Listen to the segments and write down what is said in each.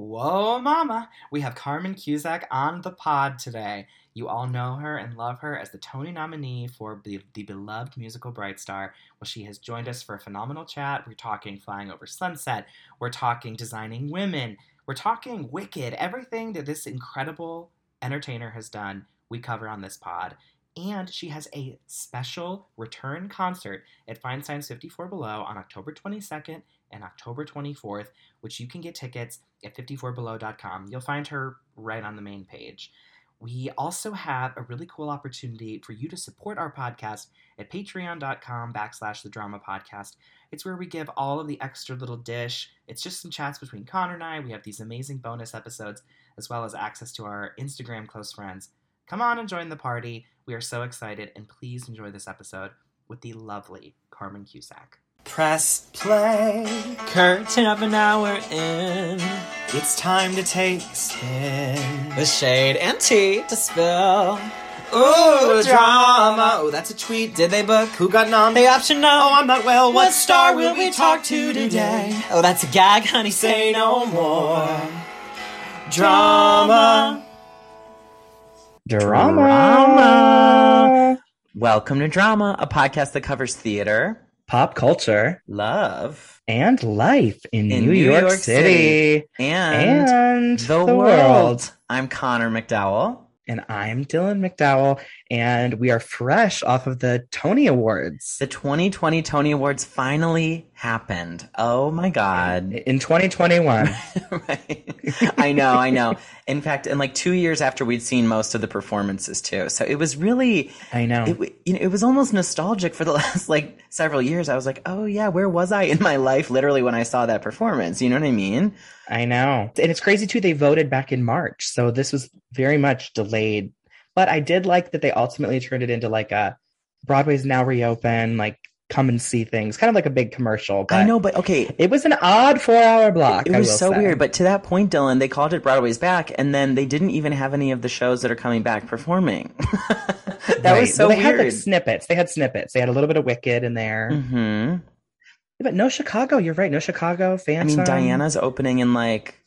Whoa, mama! We have Carmen Cusack on the pod today. You all know her and love her as the Tony nominee for the, the beloved musical Bright Star. Well, she has joined us for a phenomenal chat. We're talking Flying Over Sunset. We're talking Designing Women. We're talking Wicked. Everything that this incredible entertainer has done, we cover on this pod. And she has a special return concert at Feinstein's 54 Below on October 22nd and October 24th, which you can get tickets at 54below.com. You'll find her right on the main page. We also have a really cool opportunity for you to support our podcast at patreon.com backslash the drama podcast. It's where we give all of the extra little dish. It's just some chats between Connor and I. We have these amazing bonus episodes, as well as access to our Instagram close friends. Come on and join the party. We are so excited, and please enjoy this episode with the lovely Carmen Cusack. Press play. Curtain of an hour in. It's time to take a spin. The shade and tea to spill. Ooh, drama. Oh, that's a tweet. Did they book? Who got nom? The option no. Oh, I'm not well. What star will we talk to today? Oh, that's a gag, honey. Say no more. Drama. Drama. Drama. Welcome to Drama, a podcast that covers theater, pop culture, love, and life in, in New, New York, York City, City and, and the, the world. world. I'm Connor McDowell. And I'm Dylan McDowell, and we are fresh off of the Tony Awards. The 2020 Tony Awards finally happened. Oh my God. In 2021. right. I know, I know. In fact, in like two years after we'd seen most of the performances too. So it was really, I know, it, you know, it was almost nostalgic for the last like several years. I was like, oh yeah, where was I in my life literally when I saw that performance? You know what I mean? I know. And it's crazy too, they voted back in March. So this was very much delayed. But I did like that they ultimately turned it into like a Broadway's now reopen, like come and see things, kind of like a big commercial. But I know, but okay. It was an odd four hour block. It I was so say. weird. But to that point, Dylan, they called it Broadway's back, and then they didn't even have any of the shows that are coming back performing. that Right. was so well, they weird. had like snippets. They had snippets. They had a little bit of Wicked in there. hmm But no Chicago. You're right. No Chicago. I Phantom. mean, Diana's opening in like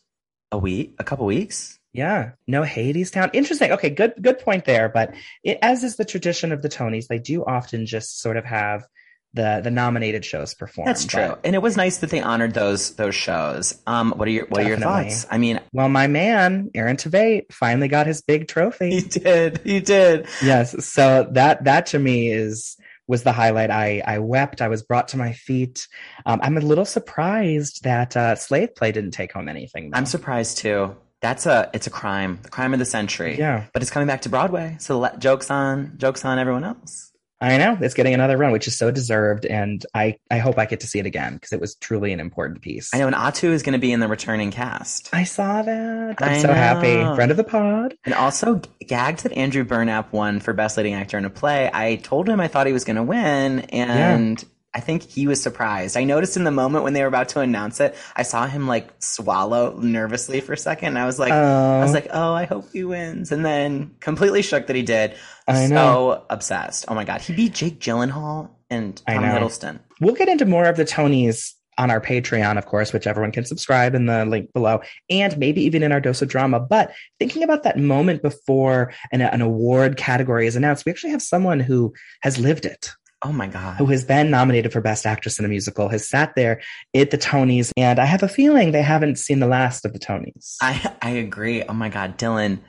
a week, a couple weeks. Yeah. No Hadestown. Interesting. Okay. Good. Good point there. But it, as is the tradition of the Tonys, they do often just sort of have the the nominated shows perform. That's true, But- and it was nice that they honored those those shows. Um, what are your what are your thoughts? I mean, well, my man Aaron Tveit finally got his big trophy. he did, he did. yes. So that that to me is was the highlight. I I wept. I was brought to my feet. Um, I'm a little surprised that uh, Slave Play didn't take home anything. though. I'm surprised too. That's a it's a crime, the crime of the century. Yeah. but it's coming back to Broadway, so let, jokes on jokes on everyone else. I know it's getting another run, which is so deserved, and I I hope I get to see it again because it was truly an important piece. I know, and Ato is going to be in the returning cast, I saw that. I'm I so happy. Friend of the pod. and also gagged that Andrew Burnap won for best leading actor in a play. I told him I thought he was going to win, and I think he was surprised. I noticed in the moment when they were about to announce it, I saw him like swallow nervously for a second. And I was like, I was Oh. like, oh, I hope he wins, and then completely shook that he did. I so know. obsessed. Oh my god, he beat Jake Gyllenhaal and Tom. Hiddleston. We'll get into more of the Tonys on our Patreon, of course, which everyone can subscribe in the link below, and maybe even in our dose of drama. But thinking about that moment before an, an award category is announced, we actually have someone who has lived it. Oh my god. who has been nominated for Best Actress in a Musical, has sat there at the Tonys, and I have a feeling they haven't seen the last of the Tonys. I I agree. Oh my god, Dylan,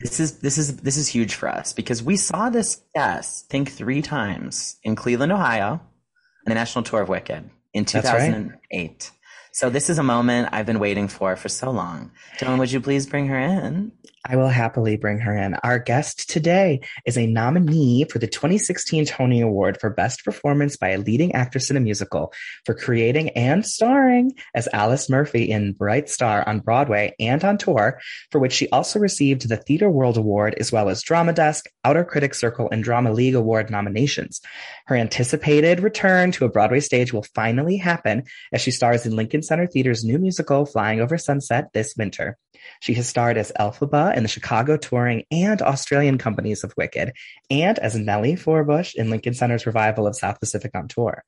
this is this is this is huge for us because we saw this yes, think three times in Cleveland, Ohio, on the national tour of Wicked in That's right. 2008. So this is a moment I've been waiting for for so long. Dylan, would you please bring her in? I will happily bring her in. Our guest today is a nominee for the 2016 Tony Award for Best Performance by a Leading Actress in a Musical for creating and starring as Alice Murphy in Bright Star on Broadway and on tour, for which she also received the Theater World Award as well as Drama Desk, Outer Critics Circle, and Drama League Award nominations. Her anticipated return to a Broadway stage will finally happen as she stars in Lincoln Center Theater's new musical Flying Over Sunset this winter. She has starred as Elphaba in the Chicago touring and Australian companies of Wicked, and as Nellie Forbush in Lincoln Center's revival of South Pacific on tour.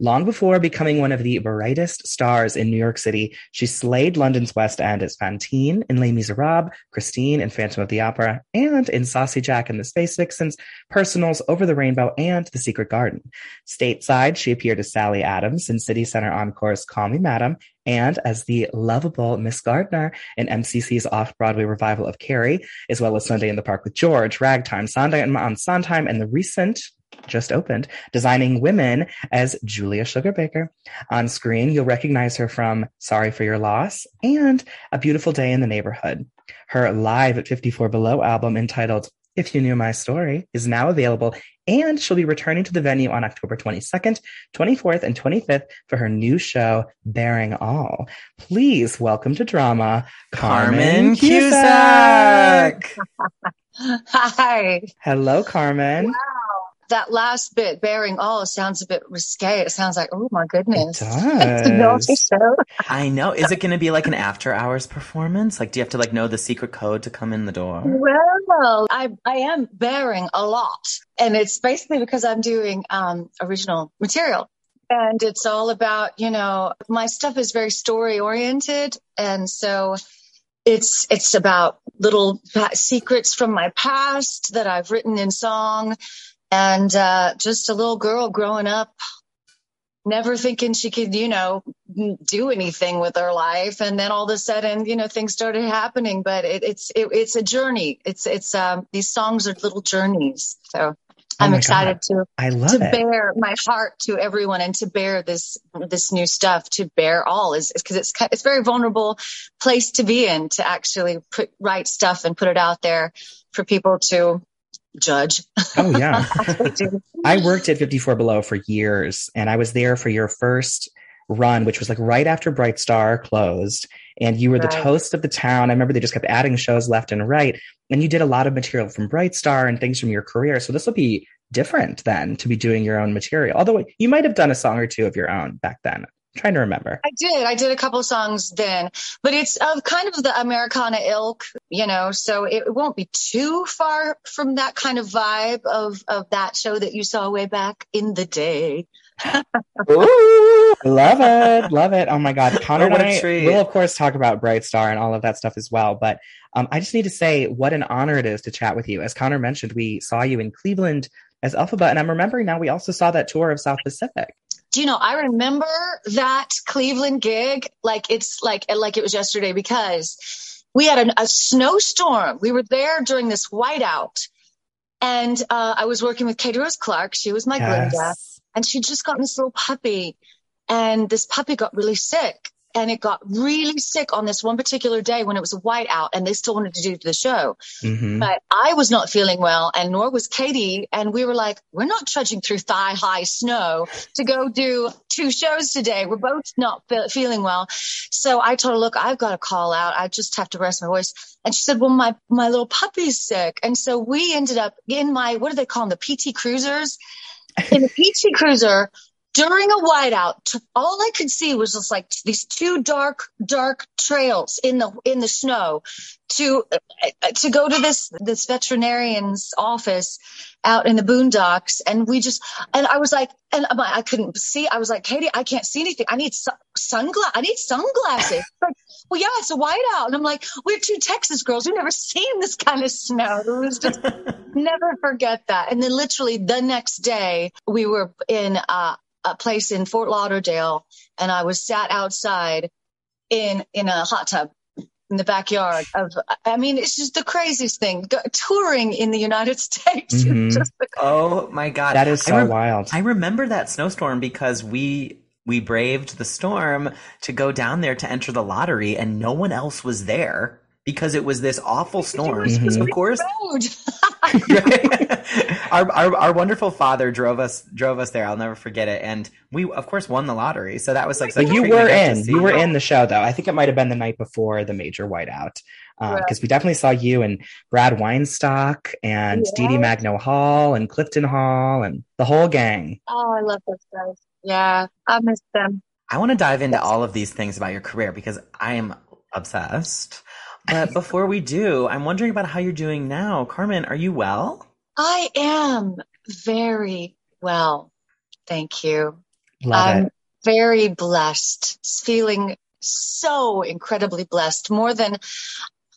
Long before becoming one of the brightest stars in New York City, she slayed London's West End as Fantine in Les Miserables, Christine in Phantom of the Opera, and in Saucy Jack and the Space Vixens, Personals, Over the Rainbow, and The Secret Garden. Stateside, she appeared as Sally Adams in City Center Encore's Call Me Madam, and as the lovable Miss Gardner in MCC's off-Broadway revival of Carrie, as well as Sunday in the Park with George, Ragtime, Sondheim um, on Sondheim, and the recent just opened, Designing Women as Julia Sugarbaker. On screen, you'll recognize her from Sorry for Your Loss and A Beautiful Day in the Neighborhood. Her Live at 54 Below album entitled If You Knew My Story is now available and she'll be returning to the venue on October 22nd, 24th, and 25th for her new show, Bearing All. Please welcome to drama, Carmen, Carmen Cusack. Cusack. Hi. Hello, Carmen. Wow. That last bit, bearing all, sounds a bit risque. It sounds like, oh my goodness. It The does. show. I know. Is it going to be like an after hours performance? Like, do you have to like know the secret code to come in the door? Well, I I am bearing a lot, and it's basically because I'm doing um, original material, and it's all about you know my stuff is very story oriented, and so it's it's about little secrets from my past that I've written in song, and uh, just a little girl growing up. Never thinking she could, you know, do anything with her life, and then all of a sudden, you know, things started happening. But it, it's it, it's a journey. It's it's um these songs are little journeys. So I'm my excited to I love to it. bear my heart to everyone and to bear this this new stuff to bear all is because it's it's very vulnerable place to be in to actually put write stuff and put it out there for people to judge. Oh, yeah. I worked at 54 Below for years, and I was there for your first run, which was like right after Bright Star closed. And you were the toast of the town. I remember they just kept adding shows left and right. And you did a lot of material from Bright Star and things from your career. So this will be different then to be doing your own material. Although you might have done a song or two of your own back then. I'm trying to remember. I did. I did a couple songs then, but it's of kind of the Americana ilk, you know, so it won't be too far from that kind of vibe of, of that show that you saw way back in the day. Ooh, love it, love it. Oh my God, Connor Oh, and what a I treat. will of course talk about Bright Star and all of that stuff as well. But um, I just need to say what an honor it is to chat with you. As Connor mentioned, we saw you in Cleveland as Elphaba, and I'm remembering now we also saw that tour of South Pacific. Do you know, I remember that Cleveland gig like it's like, like it was yesterday because we had a, a snowstorm. We were there during this whiteout. And uh, I was working with Katie Rose Clark. She was my Glinda. and she'd just got this little puppy and this puppy got really sick and it got really sick on this one particular day when it was a whiteout and they still wanted to do the show. Mhm. but i was not feeling well and nor was katie and we were like we're not trudging through thigh high snow to go do two shows today. We're both not fe- feeling well. So i told her look i've got to call out. I just have to rest my voice. And she said well my my little puppy's sick. And so we ended up in my what do they call them? The pt cruisers? In a PT Cruiser during a whiteout. t- All I could see was just like these two dark, dark trails in the in the snow to uh, to go to this this veterinarian's office out in the boondocks, and we just and I was like, and I I couldn't see. I was like, Katie, I can't see anything. I need su- sunglass. I need sunglasses. Like, well, yeah, it's a whiteout, and I'm like, we're two Texas girls. We've never seen this kind of snow. It was just never forget that. And then literally the next day, we were in uh, a place in Fort Lauderdale, and I was sat outside in in a hot tub in the backyard of. I mean, it's just the craziest thing. Go, touring in the United States. is Mhm. just the- Oh my god, That is I so rem- wild. I remember that snowstorm because we we braved the storm to go down there to enter the lottery, and no one else was there because it was this awful storm. Mhm. So of course, road. our, our our wonderful father drove us drove us there. I'll never forget it, and we of course won the lottery. So that was like, such But a you were in. You were in the show, though. I think it might have been the night before the major whiteout. Because Right. we definitely saw you and Brad Weinstock and Dee Dee Magno Hall and Clifton Hall and the whole gang. oh, I love those guys. Yeah, I miss them. I want to dive into all of these things about your career because I am obsessed. But before we do, I'm wondering about how you're doing now. Carmen, are you well? I am very well. Thank you. Love I'm it. very blessed, feeling so incredibly blessed, more than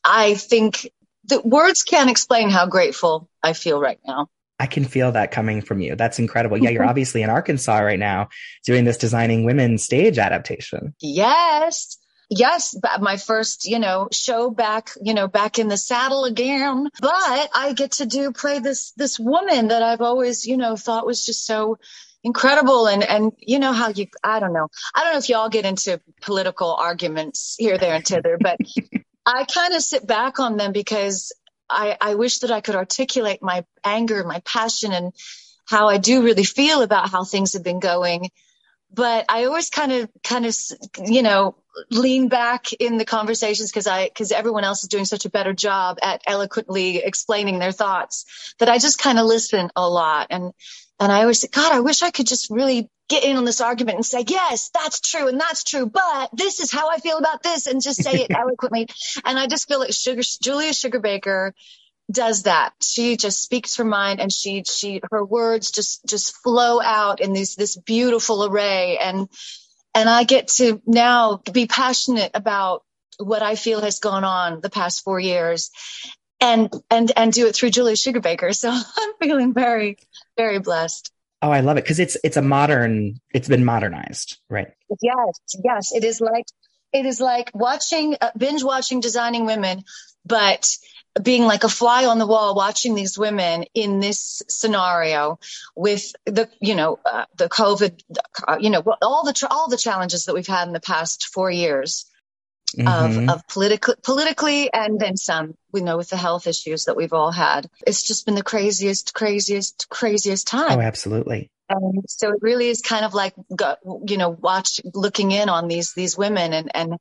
I think the words can't explain how grateful I feel right now. I can feel that coming from you. That's incredible. Yeah, you're obviously in Arkansas right now doing this Designing Women stage adaptation. Yes. Yes, my first, you know, show back, you know, back in the saddle again. But I get to do play this this woman that I've always, you know, thought was just so incredible and and you know how you I don't know. I don't know if y'all get into political arguments here, there, and thither, but I kind of sit back on them because I, I wish that I could articulate my anger, my passion, and how I do really feel about how things have been going. But I always kind of, kind of, you know, lean back in the conversations because I, because everyone else is doing such a better job at eloquently explaining their thoughts that I just kind of listen a lot. And, and I always say, God, I wish I could just really get in on this argument and say, yes, that's true and that's true, but this is how I feel about this and just say it eloquently. And I just feel like Sugar, Julia Sugarbaker does that. She just speaks her mind and she, she, her words just, just flow out in these, this beautiful array. And, and I get to now be passionate about what I feel has gone on the past four years and, and, and do it through Julia Sugarbaker. So I'm feeling very, very blessed. Oh, I love it because it's it's a modern. It's been modernized, right? Yes, yes. It is like it is like watching uh, binge watching Designing Women, but being like a fly on the wall watching these women in this scenario with the you know uh, the covid uh, you know all the all the challenges that we've had in the past 4 years Mhm. of of politically politically and then some we know with the health issues that we've all had it's just been the craziest craziest craziest time oh, absolutely. and so it really is kind of like you know watch looking in on these these women and and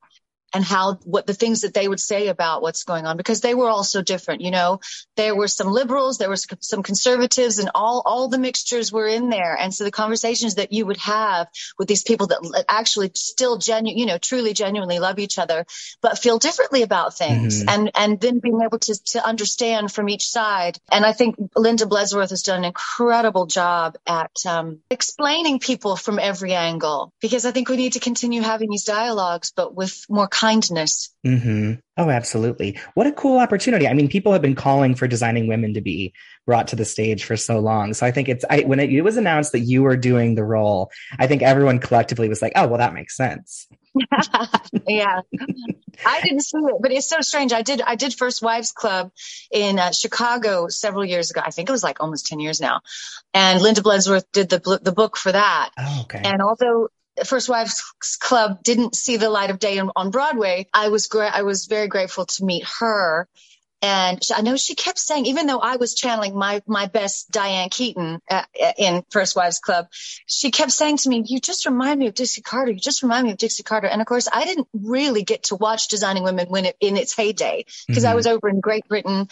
and how what the things that they would say about what's going on because they were all so different you know? There were some liberals there was some conservatives and all all the mixtures were in there. And so the conversations that you would have with these people that actually still genuine you know truly genuinely love each other but feel differently about things. Mhm. and and then being able to to understand from each side. And i think linda bloodworth has done an incredible job at um, explaining people from every angle because i think we need to continue having these dialogues but with more kindness Mm-hmm. Oh, absolutely. What a cool opportunity. I mean, people have been calling for designing women to be brought to the stage for so long. So I think it's, I, when it, it was announced that you were doing the role, I think everyone collectively was like, oh, well, that makes sense. yeah i didn't see it but it's so strange i did i did first wives club in uh, chicago several years ago i think it was like almost 10 years now and linda bloodworth did the the book for that Oh, okay. and although First Wives Club didn't see the light of day on, on Broadway, I was gra- I was very grateful to meet her. And I know she kept saying, even though I was channeling my my best Diane Keaton uh, in First Wives Club, she kept saying to me, "You just remind me of Dixie Carter. You just remind me of Dixie Carter." And of course, I didn't really get to watch Designing Women when it in its heyday because I Mhm. was over in Great Britain,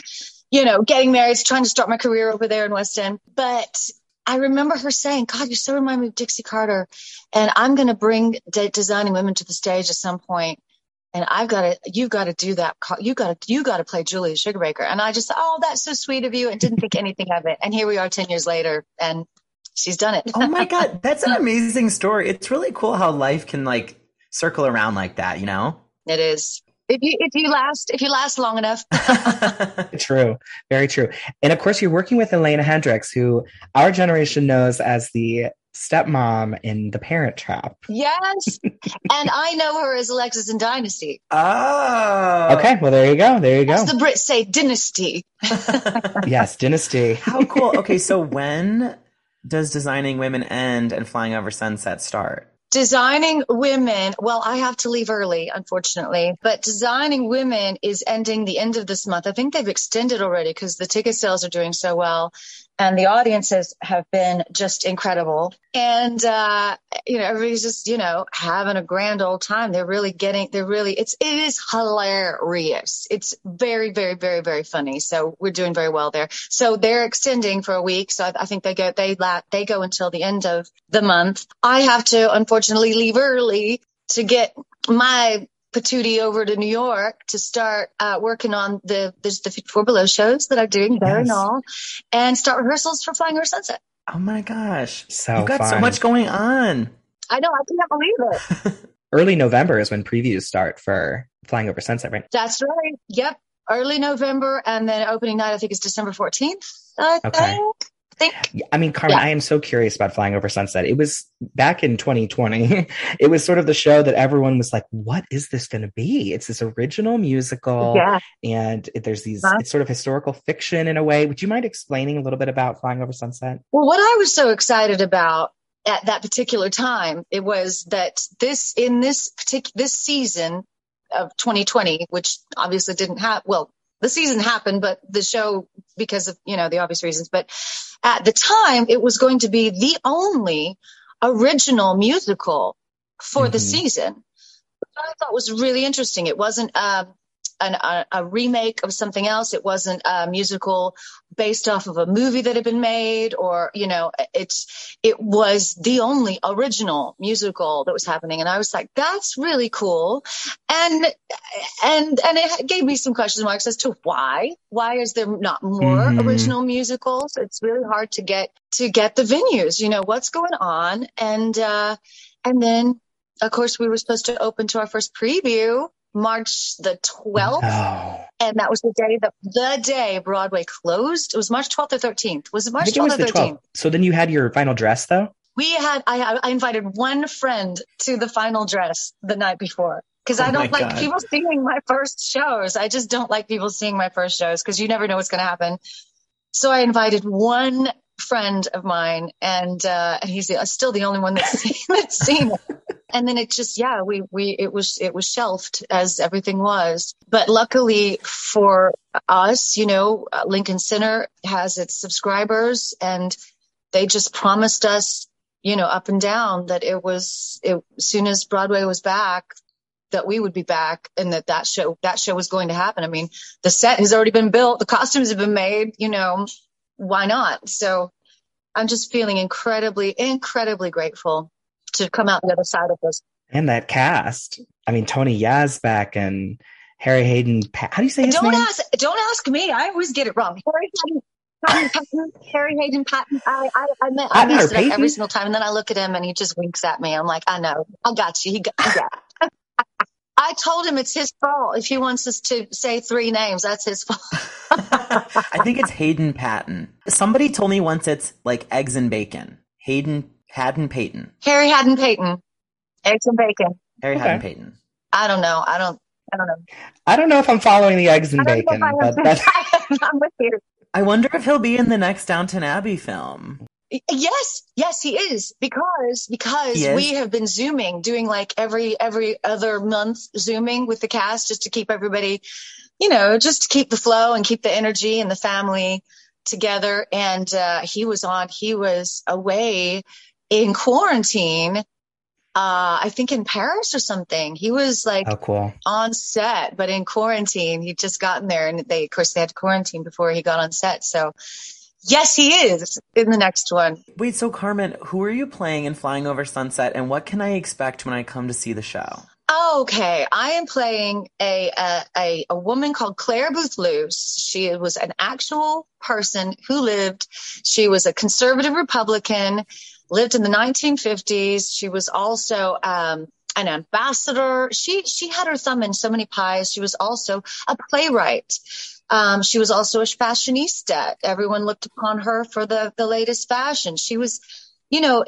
you know, getting married, trying to start my career over there in West End. But I remember her saying, God, you so remind me of Dixie Carter. And I'm going to bring de- designing women to the stage at some point. And I've got to, you've got to do that. You got to, you got to play Julia Sugarbaker. And I just, oh, that's so sweet of you. And didn't think anything of it. And here we are 10 years later and she's done it. Oh my god, that's an amazing story. It's really cool how life can like circle around like that, you know? it is. If you, if you last, if you last long enough, True. Very true. And of course, you're working with Elaine Hendrix, who our generation knows as the stepmom in The Parent Trap. yes. and I know her as Alexis in Dynasty. oh. Okay, well, there you go. There you As go. the Brits say, dynasty. yes, Dynasty. How cool. Okay, so when does Designing Women end and Flying Over Sunset start? Designing Women, well, I have to leave early, unfortunately, but Designing Women is ending the end of this month. I think they've extended already because the ticket sales are doing so well and the audiences have been just incredible. And, uh, you know, everybody's just, you know, having a grand old time. They're really getting, they're really, it's, it is hilarious. It's very, very, very, very funny. So we're doing very well there. So they're extending for a week. So I, I think they go, they, la- they go until the end of the month. I have to unfortunately leave early to get my patootie over to New York to start uh, working on the there's the Four Below shows that I'm doing there Yes. and all, and start rehearsals for Flying Over Sunset. Oh my gosh. So You've got so much going on. I know I can't believe it. Early November is when previews start for Flying Over Sunset, right? That's right. Yep, early November, and then opening night I think is December 14th. I Okay. think. Think. I mean, Carmen, Yeah. I am so curious about Flying Over Sunset. It was back in 2020. it was sort of the show that everyone was like, what is this going to be? It's this original musical. Yeah. And it- there's these, Huh? it's sort of historical fiction in a way. Would you mind explaining a little bit about Flying Over Sunset? Well, what I was so excited about at that particular time, it was that this in this particular this season of 2020, which obviously didn't have well, the season happened, but the show because of you know the obvious reasons. But at the time, it was going to be the only original musical for the Mhm. season. Which I thought was really interesting. It wasn't um, an, a, a remake of something else. It wasn't a musical based off of a movie that had been made, or you know, it's it was the only original musical that was happening, and I was like, that's really cool, and and and it gave me some question marks as to why why is there not more Mhm. original musicals? It's really hard to get to get the venues. You know what's going on, and uh, and then of course we were supposed to open to our first preview March the 12th Oh, and that was the day that the day Broadway closed. It was March 12th or 13th. Was it March think it was 12th or 13th? 12th. So then you had your final dress though? We had I, I invited one friend to the final dress the night before because Oh I don't like God. people seeing my first shows. I just don't like people seeing my first shows because you never know what's going to happen. So I invited one friend of mine, and uh, and he's the, still the only one that's seen, that's seen it. And then it just yeah we we it was it was shelved as everything was. But luckily for us, you know, Lincoln Center has its subscribers, and they just promised us you know, up and down that it was, it, as soon as Broadway was back, that we would be back and that that show, that show was going to happen. I mean, the set has already been built. The costumes have been made, you know, why not? So I'm just feeling incredibly, incredibly grateful to come out the other side of this. And that cast. I mean, Tony Yazbeck and Harry Hayden. Pa- How do you say his Don't name? ask, don't ask me. I always get it wrong. Harry Hayden, Harry Patton, Harry Hayden Patton. I, I, I, met, I mess it up every single time. And then I look at him and he just winks at me. I'm like, I know, I got you. He got, he got it. I told him it's his fault. If he wants us to say three names, that's his fault. I think it's Hayden Patton. Somebody told me once it's like eggs and bacon. Hayden Haddon Payton. Harry Hadden Payton. Eggs and bacon. Harry Okay. Haddon Payton. I don't know. I don't, I don't know. I don't know if I'm following the eggs and I bacon, but I that's I'm with you. I wonder if he'll be in the next Downton Abbey film. Yes, yes, he is because because is? we have been zooming, doing like every every other month zooming with the cast just to keep everybody, you know, just to keep the flow and keep the energy and the family together. And uh, he was on, he was away in quarantine. Uh, I think in Paris or something. He was like oh cool. on set, but in quarantine. He'd just gotten there, and they, of course, they had to quarantine before he got on set. So, yes, he is in the next one. Wait, so Carmen, who are you playing in Flying Over Sunset, and what can I expect when I come to see the show? Okay, I am playing a a, a, a woman called Clare Boothe Luce. She was an actual person who lived. She was a conservative Republican, lived in the 1950s. She was also um, an ambassador. She she had her thumb in so many pies. She was also a playwright. Um, she was also a fashionista. Everyone looked upon her for the the latest fashion. She was, you know,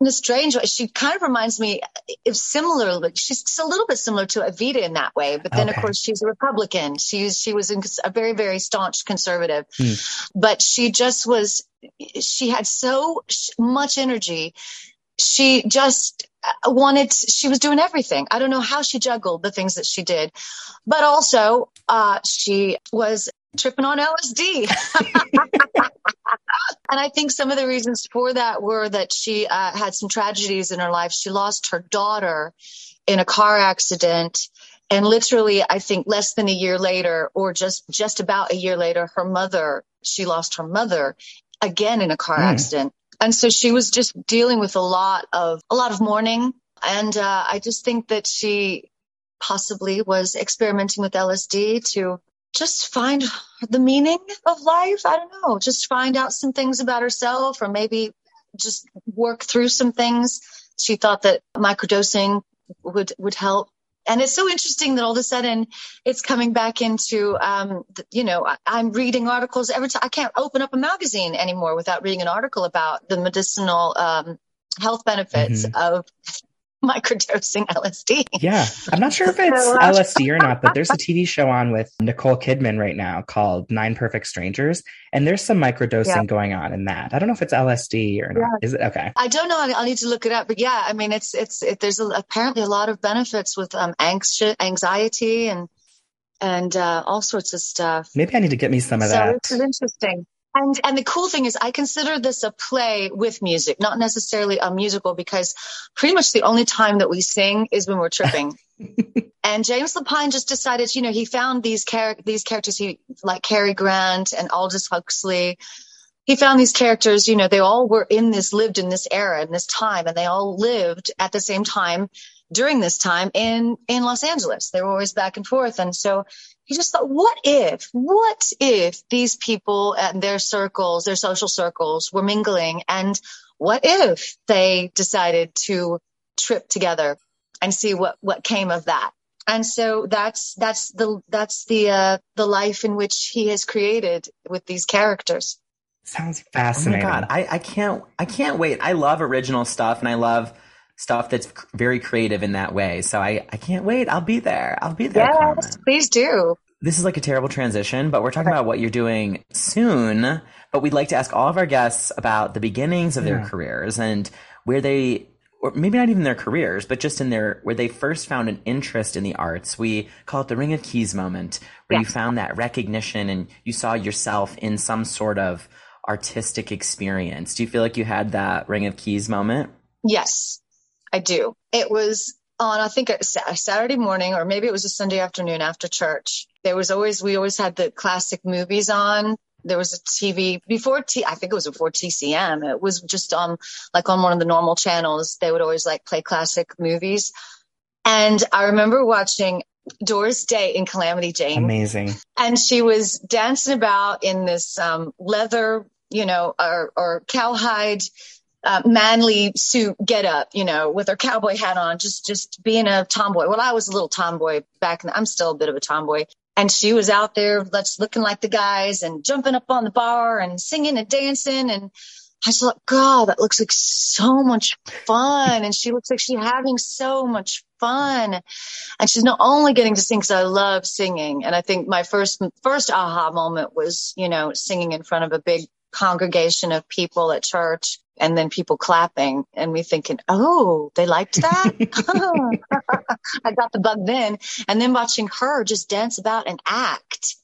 in a strange way, she kind of reminds me if similar, but she's a little bit similar to Evita in that way, but then of course she's a Republican. She's, she was in a very, very staunch conservative, Hmm. but she just was, she had so much energy. She just uh, wanted, she was doing everything. I don't know how she juggled the things that she did, but also, uh, she was tripping on LSD. And I think some of the reasons for that were that she uh, had some tragedies in her life. She lost her daughter in a car accident. And literally, I think less than a year later, or just, just about a year later, her mother, she lost her mother again in a car Hmm. accident. And so she was just dealing with a lot of, a lot of mourning. And, uh, I just think that she, possibly was experimenting with LSD to just find the meaning of life. I don't know, just find out some things about herself or maybe just work through some things. She thought that microdosing would, would help. And it's so interesting that all of a sudden it's coming back into, um, the, you know, I, am reading articles every time. I can't open up a magazine anymore without reading an article about the medicinal um, health benefits mm-hmm. of microdosing LSD. Yeah. I'm not sure if it's uh, LSD or not, but there's a TV show on with Nicole Kidman right now called Nine Perfect Strangers. And there's some microdosing yeah. going on in that. I don't know if it's LSD or not. Yeah. Is it okay? I don't know. I'll need to look it up. But yeah, I mean, it's, it's, it, there's a, apparently a lot of benefits with um, anxiety, anxiety and, and uh, all sorts of stuff. Maybe I need to get me some of so that. It's interesting. And and the cool thing is I consider this a play with music, not necessarily a musical because pretty much the only time that we sing is when we're tripping. and James Lapine just decided, you know, he found these char- these characters he like Cary Grant and Aldous Huxley. He found these characters, you know, they all were in this lived in this era in this time and they all lived at the same time during this time in in Los Angeles. They were always back and forth and so he just thought, what if, what if these people and their circles, their social circles were mingling? And what if they decided to trip together and see what, what came of that? And so that's, that's the, that's the, uh, the life in which he has created with these characters. Sounds fascinating. Oh my God. I, I can't, I can't wait. I love original stuff and I love, stuff that's very creative in that way. So I, I can't wait. I'll be there. I'll be there. Yes, Carmen. please do. This is like a terrible transition, but we're talking about what you're doing soon. But we'd like to ask all of our guests about the beginnings of their careers and where they or maybe not even their careers, but just in their where they first found an interest in the arts. We call it the ring of keys moment, where you found that recognition and you saw yourself in some sort of artistic experience. Do you feel like you had that ring of keys moment? Yes. I do. It was on, I think, a Saturday morning, or maybe it was a Sunday afternoon after church. There was always, we always had the classic movies on. There was a TV before T, I think it was before TCM. It was just on, like on one of the normal channels. They would always like play classic movies. And I remember watching Doris Day in Calamity Jane. Amazing. And she was dancing about in this um, leather, you know, or, or cowhide uh, manly suit get up, you know, with her cowboy hat on, just just being a tomboy. Well, I was a little tomboy back then. I'm still a bit of a tomboy. And she was out there just looking like the guys and jumping up on the bar and singing and dancing. And I just thought, God, that looks like so much fun. And she looks like she's having so much fun. And she's not only getting to sing because I love singing. And I think my first, first aha moment was, you know, singing in front of a big congregation of people at church and then people clapping and me thinking, oh, they liked that. I got the bug then. And then watching her just dance about and act.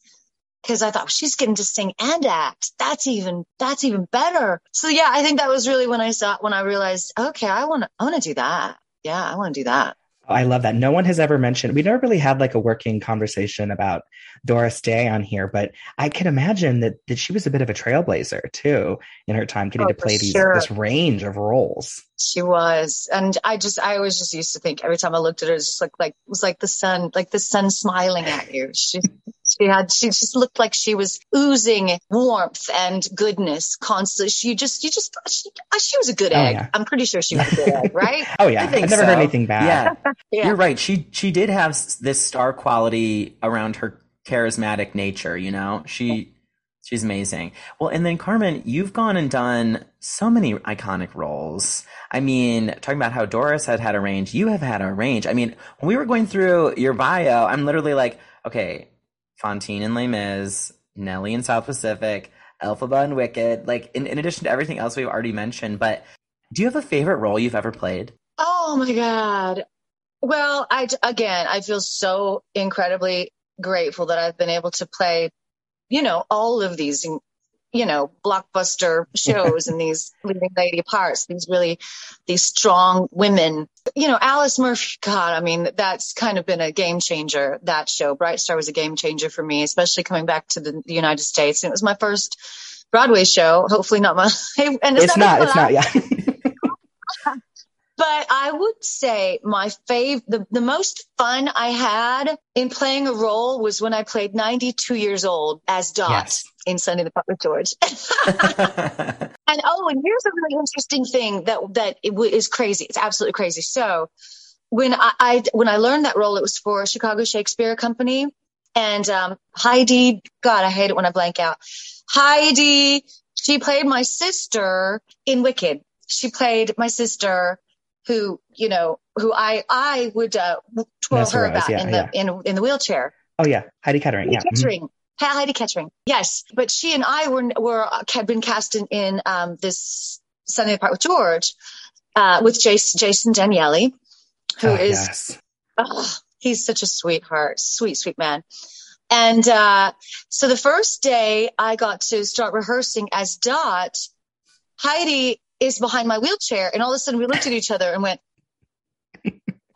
Cause I thought she's getting to sing and act. That's even, that's even better. So yeah, I think that was really when I saw, when I realized, okay, I want to, I want to do that. Yeah, I want to do that. I love that. No one has ever mentioned, we never really had like a working conversation about Doris Day on here, but I can imagine that, that she was a bit of a trailblazer too in her time getting oh, to play these, sure. this range of roles. She was. And I just, I always just used to think every time I looked at her, it just looked like, it was like the sun, like the sun smiling at you. She, she had, she just looked like she was oozing warmth and goodness constantly. She just, you just, she, uh, she was a good oh, egg. Yeah. I'm pretty sure she was a good egg, right? oh yeah. I've never so. heard anything bad. Yeah. yeah. You're right. She, she did have this star quality around her charismatic nature, you know? She she's amazing. Well, and then Carmen, you've gone and done so many iconic roles. I mean, talking about how Doris had had a range, you have had a range. I mean, when we were going through your bio, I'm literally like, okay, Fantine and Les Mis, Nellie in South Pacific, Elphaba and Wicked, like in, in addition to everything else we've already mentioned, but do you have a favorite role you've ever played? Oh my God. Well, I, again, I feel so incredibly grateful that I've been able to play, you know, all of these, you know, blockbuster shows and these leading lady parts, these really, these strong women. You know, Alice Murphy, God, I mean, that's kind of been a game changer. That show, Bright Star was a game changer for me, especially coming back to the, the United States. And it was my first Broadway show. Hopefully not my, and it's, it's not, it's not, yeah. But I would say my fav, the, the most fun I had in playing a role was when I played 92 years old as Dot Yes. In Sunday the with George. And oh, and here's a really interesting thing that that it w- is crazy. It's absolutely crazy. So when I, I when I learned that role, it was for Chicago Shakespeare Company, and um, Heidi. God, I hate it when I blank out. Heidi. She played my sister in Wicked. She played my sister, who you know, who I I would uh, twirl her about yeah, in the in in the wheelchair. Oh yeah, Heidi Kettenring. Yeah. Mhm. Kettenring. Ha- Heidi Kettenring. Yes, but she and I were were had been cast in, in um, this Sunday Apart with George uh, with Jason Jason Danieley, who Oh, is yes. oh, he's such a sweetheart, sweet sweet man. And uh, so the first day I got to start rehearsing as Dot, Heidi is behind my wheelchair, and all of a sudden we looked at each other and went.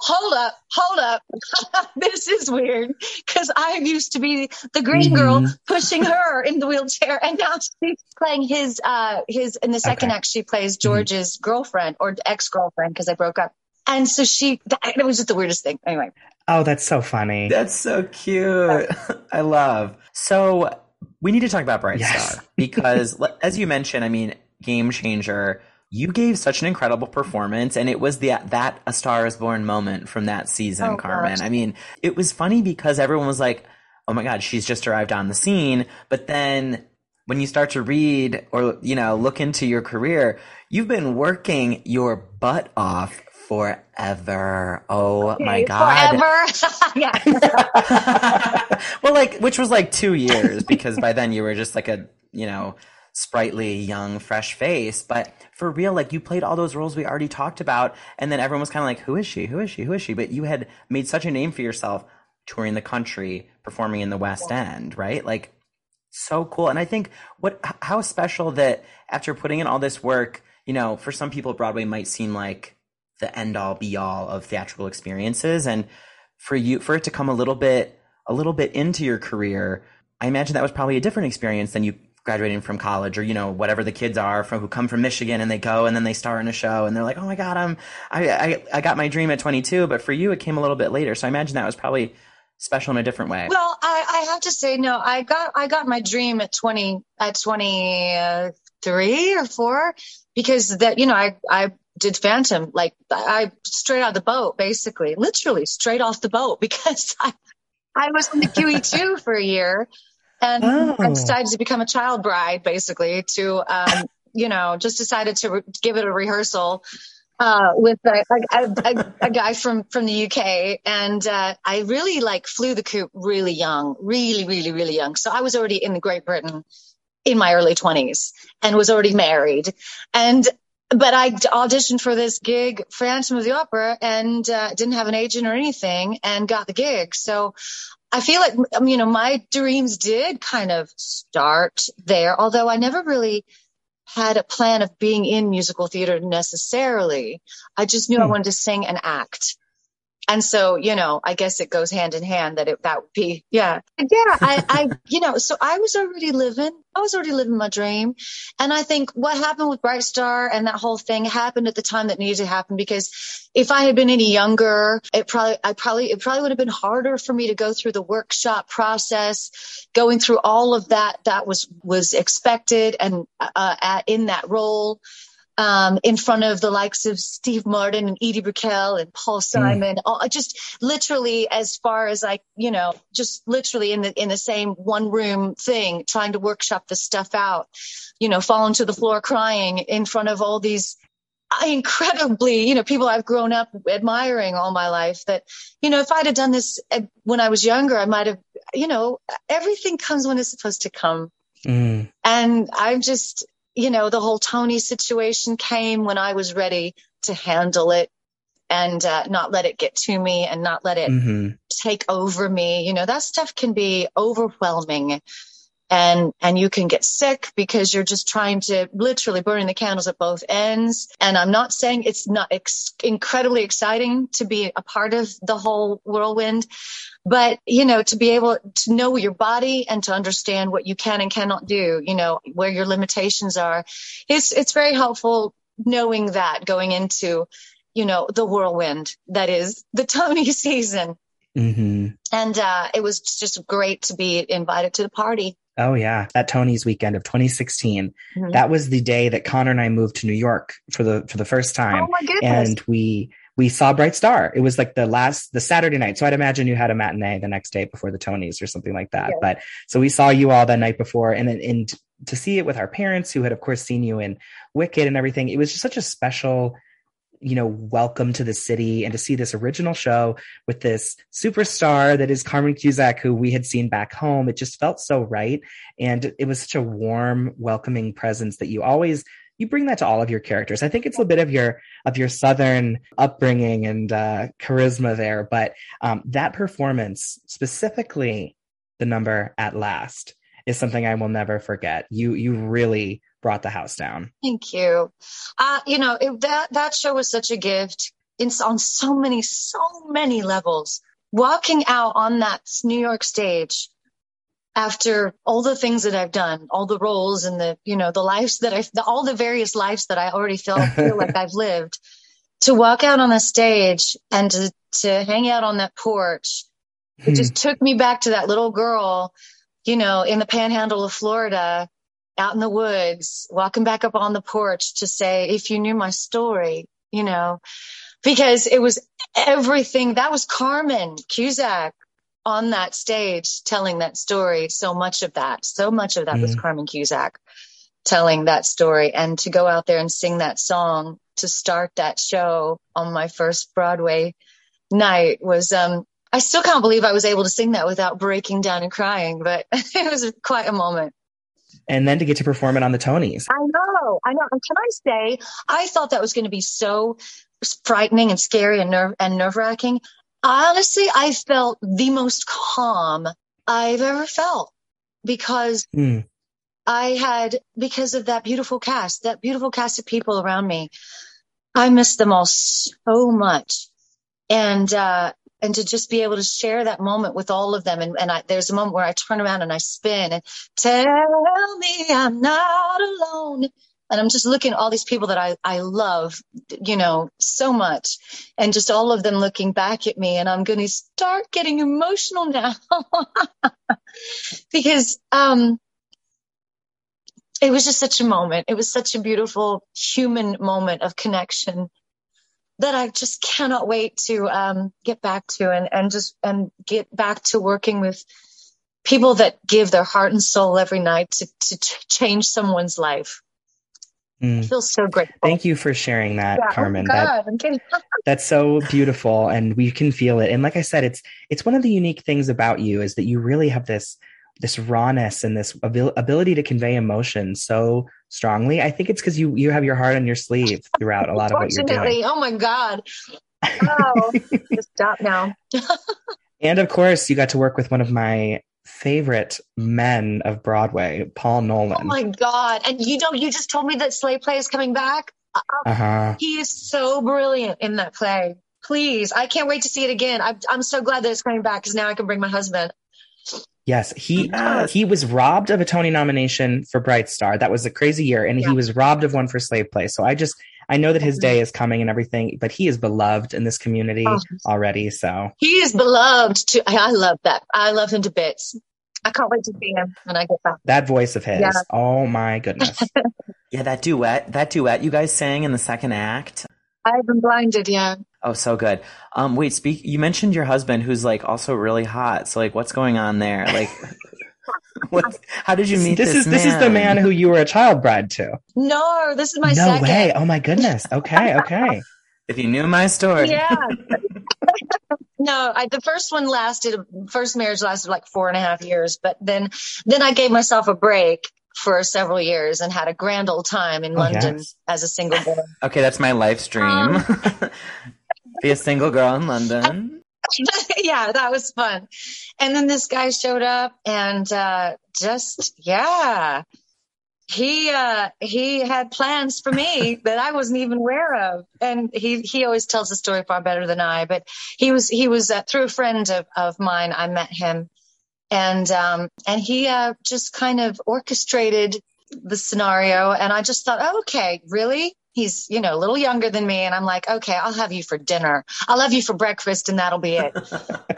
Hold up, hold up. this is weird because I used to be the green girl Mhm. pushing her in the wheelchair and now she's playing his uh his in the second Okay. act she plays George's girlfriend or ex-girlfriend because they broke up. And so she that, it was just the weirdest thing. Anyway. Oh, that's so funny. That's so cute. I love. So we need to talk about Bright Yes. Star because, as you mentioned, I mean, game changer. You gave such an incredible performance, and it was the that A Star Is Born moment from that season, Oh, Carmen. gosh. I mean, it was funny because everyone was like, "Oh my God, she's just arrived on the scene," but then. When you start to read or you know look into your career, you've been working your butt off forever. Oh my god! Forever. well, like, which was like two years because by then you were just like a, you know, sprightly, young, fresh face. But for real, like, you played all those roles we already talked about. And then everyone was kind of like, who is she? Who is she? Who is she? But you had made such a name for yourself touring the country, performing in the West End, right? Like, so cool. And I think what, how special that after putting in all this work, you know, for some people, Broadway might seem like the end all be all of theatrical experiences. And for you, for it to come a little bit, a little bit into your career, I imagine that was probably a different experience than you graduating from college or, you know, whatever the kids are from who come from Michigan and they go and then they star in a show and they're like, Oh my God, I'm, I, I, I got my dream at 22. But for you, it came a little bit later. So I imagine that was probably special in a different way. Well, I, I have to say, no, I got I got my dream at twenty at twenty three or four because that you know I I did Phantom like I straight out of the boat basically, literally straight off the boat because I I was in the QE two for a year and I Oh. decided to become a child bride basically to um you know just decided to re- give it a rehearsal uh, with a, a, a, a guy from from the UK, and uh, I really like flew the coop really young, really, really, really young. So I was already in Great Britain in my early twenties and was already married, and but I auditioned for this gig, Phantom of the Opera, and uh, didn't have an agent or anything, and got the gig. So I feel like you know my dreams did kind of start there, although I never really had a plan of being in musical theater necessarily. I just knew I Hmm. wanted to sing and act. And so, you know, I guess it goes hand in hand that it, that would be, yeah. Yeah. I, I, you know, so I was already living, I was already living my dream. And I think what happened with Bright Star and that whole thing happened at the time that needed to happen because if I had been any younger, it probably, I probably, it probably would have been harder for me to go through the workshop process, going through all of that that was, was expected and, uh, at, in that role um, in front of the likes of Steve Martin and Edie Brickell and Paul Simon, all, just literally as far as I, you know, just literally in the in the same one room thing, trying to workshop this stuff out, you know, falling to the floor crying in front of all these incredibly, you know, people I've grown up admiring all my life. That, you know, if I'd have done this when I was younger, I might have, you know, everything comes when it's supposed to come. Mm. And I'm just, you know, the whole Tony situation came when I was ready to handle it and uh, not let it get to me and not let it hmm take over me. You know, that stuff can be overwhelming. And, and you can get sick because you're just trying to literally burning the candles at both ends. And I'm not saying it's not ex- incredibly exciting to be a part of the whole whirlwind, but you know, to be able to know your body and to understand what you can and cannot do, you know, where your limitations are, it's, it's very helpful knowing that going into you know, the whirlwind that is the Tony season. hmm And uh, it was just great to be invited to the party. Oh yeah, that Tony's weekend of 2016. Mhm. That was the day that Connor and I moved to New York for the for the first time, oh my goodness. and we we saw Bright Star. It was like the last the Saturday night, so I'd imagine you had a matinee the next day before the Tonys or something like that. Yeah. But so we saw you all that night before, and then- and to see it with our parents who had of course seen you in Wicked and everything, it was just such a special you know, welcome to the city and to see this original show with this superstar that is Carmen Cusack, who we had seen back home. It just felt so right. And it was such a warm, welcoming presence that you always, you bring that to all of your characters. I think it's a bit of your, of your Southern upbringing and uh, charisma there. But um, that performance, specifically the number at last, is something I will never forget. You, you really brought the house down. Thank you. Uh, you know, it, that, that show was such a gift in, on so many, so many levels. Walking out on that New York stage after all the things that I've done, all the roles and the, you know, the lives that I've, the, all the various lives that I already feel, feel like I've lived, to walk out on the stage and to, to hang out on that porch, it just took me back to that little girl, you know, in the panhandle of Florida, out in the woods, walking back up on the porch to say, if you knew my story, you know, because it was everything. That was Carmen Cusack on that stage telling that story. So much of that, so much of that was Mhm. Carmen Cusack telling that story. And to go out there and sing that song to start that show on my first Broadway night was, um, I still can't believe I was able to sing that without breaking down and crying, but it was quite a moment. And then to get to perform it on the Tonys. I know, I know. And can I say, I thought that was going to be so frightening and scary and nerve and nerve wracking. Honestly, I felt the most calm I've ever felt because Hmm. I had, because of that beautiful cast, that beautiful cast of people around me. I miss them all so much. And, uh, and to just be able to share that moment with all of them. And, and I, there's a moment where I turn around and I spin and tell me I'm not alone. And I'm just looking at all these people that I, I love, you know, so much and just all of them looking back at me. And I'm going to start getting emotional now because, um, it was just such a moment. It was such a beautiful human moment of connection that I just cannot wait to um, get back to and, and just and get back to working with people that give their heart and soul every night to, to ch- change someone's life. Hmm. I feel so grateful. Thank you for sharing that, Yeah, Carmen. Oh That God, that's so beautiful and we can feel it. And like I said, it's it's one of the unique things about you is that you really have this this rawness and this abil- ability to convey emotion so strongly. I think it's because you you have your heart on your sleeve throughout a lot of what you're doing. Oh my God. Oh, just stop now. And of course, you got to work with one of my favorite men of Broadway, Paul Nolan. Oh my God. And you know, you just told me that Slave Play is coming back. Uh huh. He is so brilliant in that play. Please, I can't wait to see it again. I'm, I'm so glad that it's coming back because now I can bring my husband. Yes, he Yes. he was robbed of a Tony nomination for Bright Star. That was a crazy year, and Yeah. he was robbed of one for Slave Play. So I just I know that his mm-hmm. day is coming and everything, but he is beloved in this community Oh. already. So He is beloved too. I, I love that. I love him to bits. I can't wait to see him when I get back. that voice of his, Yeah. oh my goodness. Yeah, that duet, that duet you guys sang in the second act. I've been blinded, yeah. Oh, so good. Um, wait, speak. You mentioned your husband, who's like also really hot. So, like, what's going on there? Like, what? How did you meet this this? is this is the man who you were a child bride to. No, this is my no second. way! Oh my goodness. Okay, okay. If you knew my story, Yeah. no, I, the first one lasted, first marriage lasted like four and a half years, but then, then I gave myself a break for several years and had a grand old time in Oh, London yes. as a single girl. Okay, that's my life stream. Um, Be a single girl in London. yeah, that was fun. And then this guy showed up and, uh, just, yeah, he, uh, he had plans for me that I wasn't even aware of. And he, he always tells the story far better than I, but he was, he was, uh, through a friend of, of mine, I met him and, um, and he, uh, just kind of orchestrated the scenario. And I just thought, oh, okay, really? He's you know a little younger than me and i'm like okay i'll have you for dinner. I'll have you for breakfast and that'll be it.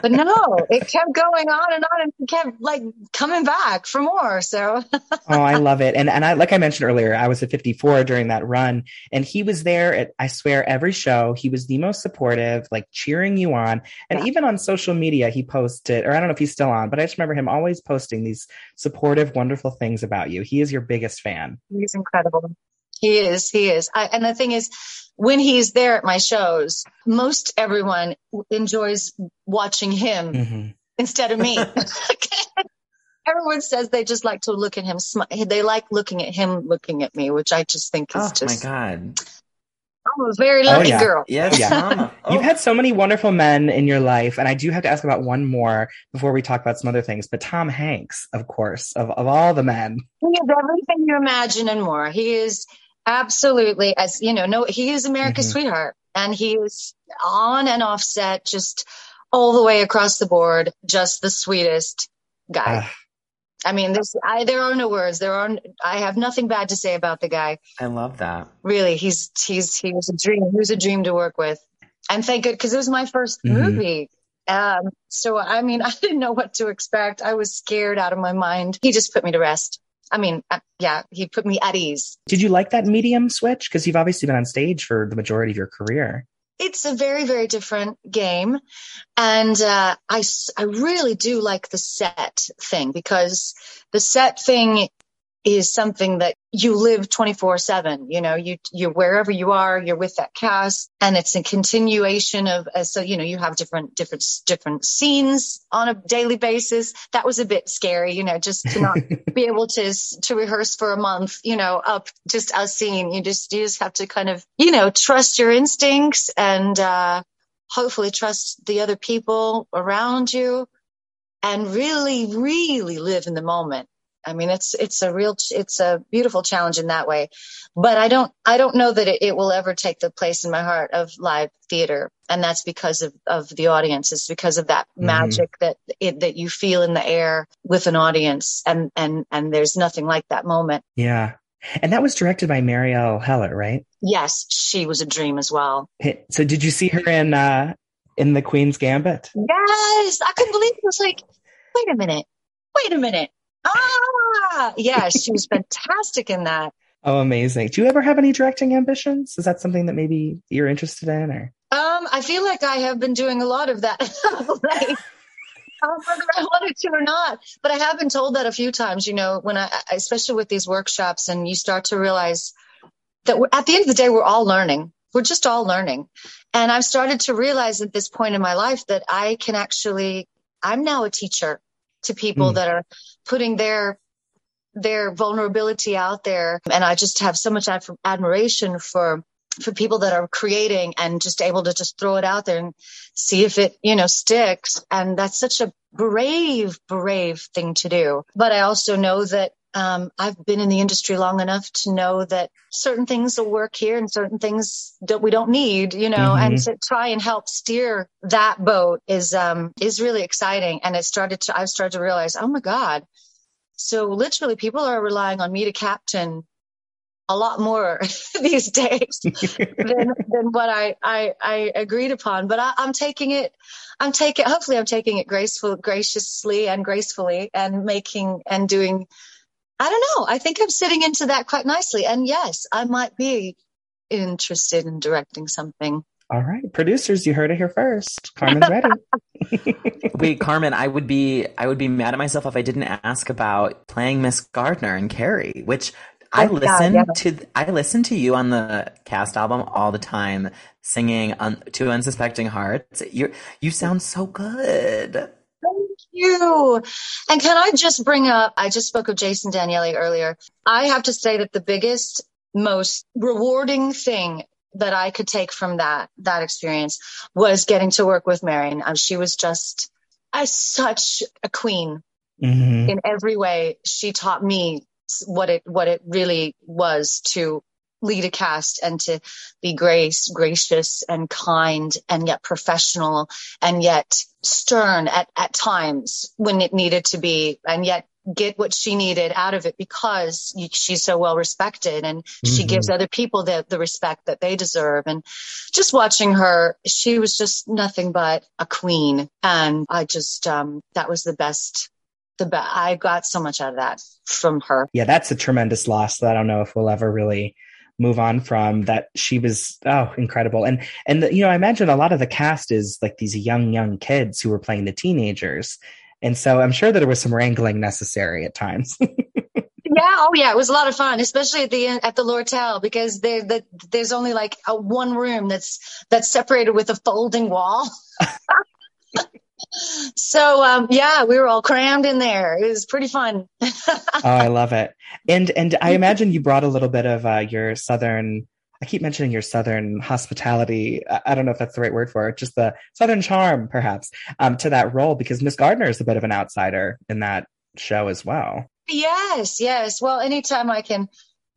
But no it kept going on and on and kept like coming back for more so. Oh i love it. And and i like i mentioned earlier i was at 54 during that run and he was there at i swear every show. He was the most supportive like cheering you on. And yeah. even on social media he posted or i don't know if he's still on but i just remember him always posting these supportive wonderful things about you. He is your biggest fan. He's incredible he is. He is. I, and the thing is, when he's there at my shows, most everyone enjoys watching him mm-hmm. instead of me. everyone says they just like to look at him. They like looking at him looking at me, which I just think is oh, just. Oh my God. I'm a very lucky oh, yeah. girl. Yes, yeah. Oh. You've had so many wonderful men in your life, and I do have to ask about one more before we talk about some other things. But Tom Hanks, of course, of, of all the men, he is everything you imagine and more. He is Absolutely. As you know, no, he is America's mm-hmm. sweetheart and he is on and off set, just all the way across the board, just the sweetest guy. Uh, I mean, this, I, there are no words. There are, I have nothing bad to say about the guy. I love that. Really. He's, he's, he was a dream. He was a dream to work with. And thank good, cause it was my 1st mm-hmm. movie. Um, so, I mean, I didn't know what to expect. I was scared out of my mind. He just put me to rest. I mean, uh, yeah, he put me at ease. Did you like that medium switch? Because you've obviously been on stage for the majority of your career. It's a very, very different game. And uh, I, I really do like the set thing because the set thing is something that you live 24 seven. You know, you, you're wherever you are, you're with that cast and it's a continuation of, uh, so, you know, you have different, different, different scenes on a daily basis. That was a bit scary, you know, just to not be able to, to rehearse for a month, you know, up just a scene. You just, you just have to kind of, you know, trust your instincts and, uh, hopefully trust the other people around you and really, really live in the moment I mean, it's it's a real it's a beautiful challenge in that way, but I don't I don't know that it, it will ever take the place in my heart of live theater, and that's because of of the audience. It's because of that mm-hmm. magic that it, that you feel in the air with an audience, and and and there's nothing like that moment. Yeah, and that was directed by Marielle Heller, right? Yes, she was a dream as well. So did you see her in uh in the Queen's Gambit? Yes, I couldn't believe it. it was like, wait a minute, wait a minute Ah, yeah, she was fantastic in that. Oh, amazing. Do you ever have any directing ambitions? Is that something that maybe you're interested in or? Um, I feel like I have been doing a lot of that. like, whether I wanted to or not, but I have been told that a few times, you know, when I, especially with these workshops and you start to realize that at the end of the day, we're all learning. We're just all learning. And I've started to realize at this point in my life that I can actually, I'm now a teacher to people mm. that are putting their their vulnerability out there. And i just have so much ad- admiration for for people that are creating and just able to just throw it out there and see if it you know sticks. And that's such a brave brave thing to do. But i also know that um, I've been in the industry long enough to know that certain things will work here and certain things that we don't need, you know, mm-hmm. and to try and help steer that boat is, um, is really exciting. And it started to, I've started to realize, oh my God. So literally people are relying on me to captain a lot more these days than, than what I, I, I agreed upon. But I, am taking it, I'm taking, hopefully I'm taking it graceful, graciously and gracefully and making and doing I don't know. I think I'm sitting into that quite nicely. And yes, I might be interested in directing something. All right, producers, you heard it here first. Carmen's ready. Wait, Carmen, I would be I would be mad at myself if I didn't ask about playing Miss Gardner and Carrie, which oh I oh, listen God, yeah. to I listen to you on the cast album all the time, singing un, to unsuspecting hearts. You you sound so good you. And can I just bring up, I just spoke of Jason Danieley earlier. I have to say that the biggest, most rewarding thing that I could take from that, that experience was getting to work with Marin. Um, she was just a, such a queen mm-hmm. in every way. She taught me what it, what it really was to lead a cast and to be grace, gracious and kind and yet professional and yet stern at, at times when it needed to be and yet get what she needed out of it because she's so well respected and she Mm-hmm. gives other people the, the respect that they deserve. And just watching her, she was just nothing but a queen. And I just, um, that was the best, the best. I got so much out of that from her. Yeah, that's a tremendous loss that I don't know if we'll ever really move on from that she was oh incredible. And and the, you know i imagine a lot of the cast is like these young young kids who were playing the teenagers. And so i'm sure that there was some wrangling necessary at times. Yeah, oh yeah, it was a lot of fun, especially at the at the Lortel because there the, there's only like a one room that's that's separated with a folding wall. so um, yeah, we were all crammed in there. It was pretty fun. oh i love it and and i imagine you brought a little bit of uh, your southern i keep mentioning your southern hospitality I, don't know if that's the right word for it just the southern charm perhaps um, to that role because miss gardner is a bit of an outsider in that show as well yes, yes. Well, anytime I can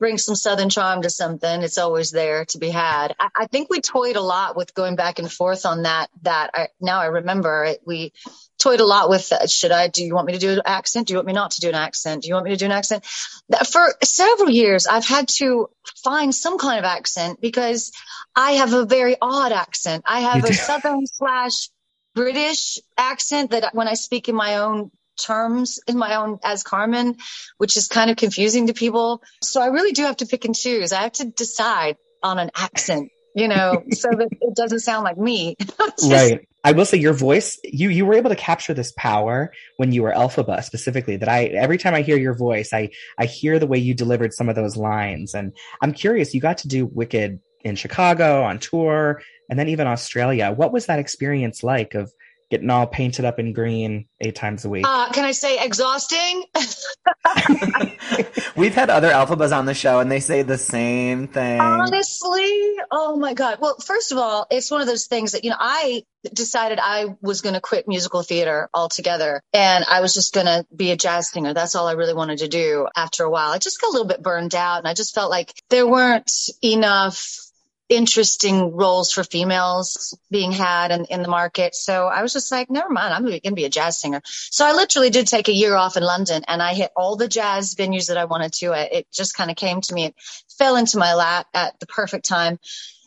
bring some southern charm to something, it's always there to be had. I, I think we toyed a lot with going back and forth on that. That I, now I remember it. We toyed a lot with uh, should I do you want me to do an accent? Do you want me not to do an accent? Do you want me to do an accent? For several years, I've had to find some kind of accent because I have a very odd accent. I have a southern slash British accent that when I speak in my own terms in my own as Carmen, which is kind of confusing to people. So I really do have to pick and choose. I have to decide on an accent, you know, so that it doesn't sound like me. Just- right i will say your voice you you were able to capture this power when you were elphaba specifically that i every time i hear your voice i i hear the way you delivered some of those lines and i'm curious you got to do wicked in chicago on tour and then even australia what was that experience like of getting all painted up in green eight times a week Uh, can I say exhausting? We've had other Elphabas on the show and they say the same thing. Honestly, oh my God. Well, first of all, it's one of those things that, you know, I decided I was going to quit musical theater altogether and I was just going to be a jazz singer. That's all I really wanted to do after a while. I just got a little bit burned out and I just felt like there weren't enough interesting roles for females being had in, in the market. So I was just like, never mind, I'm going to be a jazz singer. So I literally did take a year off in London and I hit all the jazz venues that I wanted to. It, just kind of came to me. It fell into my lap at the perfect time.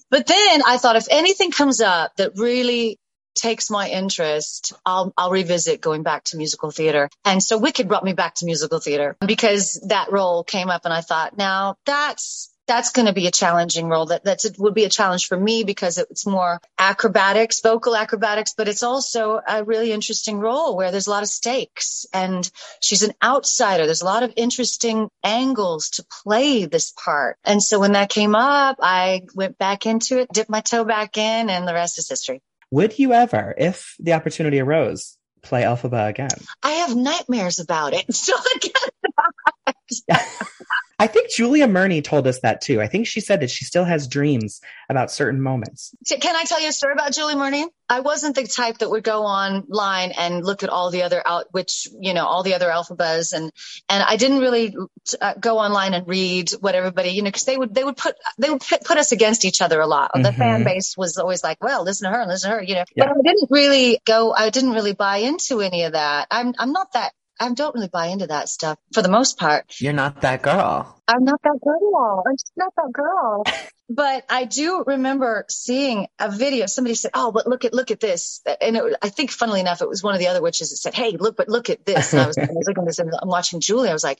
But then I thought if anything comes up that really takes my interest, I'll, I'll revisit going back to musical theater. And so Wicked brought me back to musical theater because that role came up and I thought, now that's, that's going to be a challenging role. That that's it would be a challenge for me because it's more acrobatics, vocal acrobatics, but it's also a really interesting role where there's a lot of stakes and she's an outsider. There's a lot of interesting angles to play this part. And so when that came up, I went back into it, dipped my toe back in, and the rest is history. would you ever if the opportunity arose play elphaba again I have nightmares about it. So again, I think Julia Murney told us that too. I think she said that she still has dreams about certain moments. Can I tell you a story about Julie Murney? I wasn't the type that would go online and look at all the other out, which you know, all the other Elphabas, and and I didn't really uh, go online and read what everybody, you know, because they would they would put they would put, us against each other a lot. The Mhm. fan base was always like, well, listen to her, listen to her, you know. Yeah. But I didn't really go. I didn't really buy into any of that. I'm I'm not that. I don't really buy into that stuff for the most part. You're not that girl. I'm not that girl. I'm just not that girl. But I do remember seeing a video. Somebody said, "Oh, but look at look at this," and it, I think, funnily enough, it was one of the other witches that said, "Hey, look, but look at this." And I was, I was looking at this, and I'm watching Julie. I was like,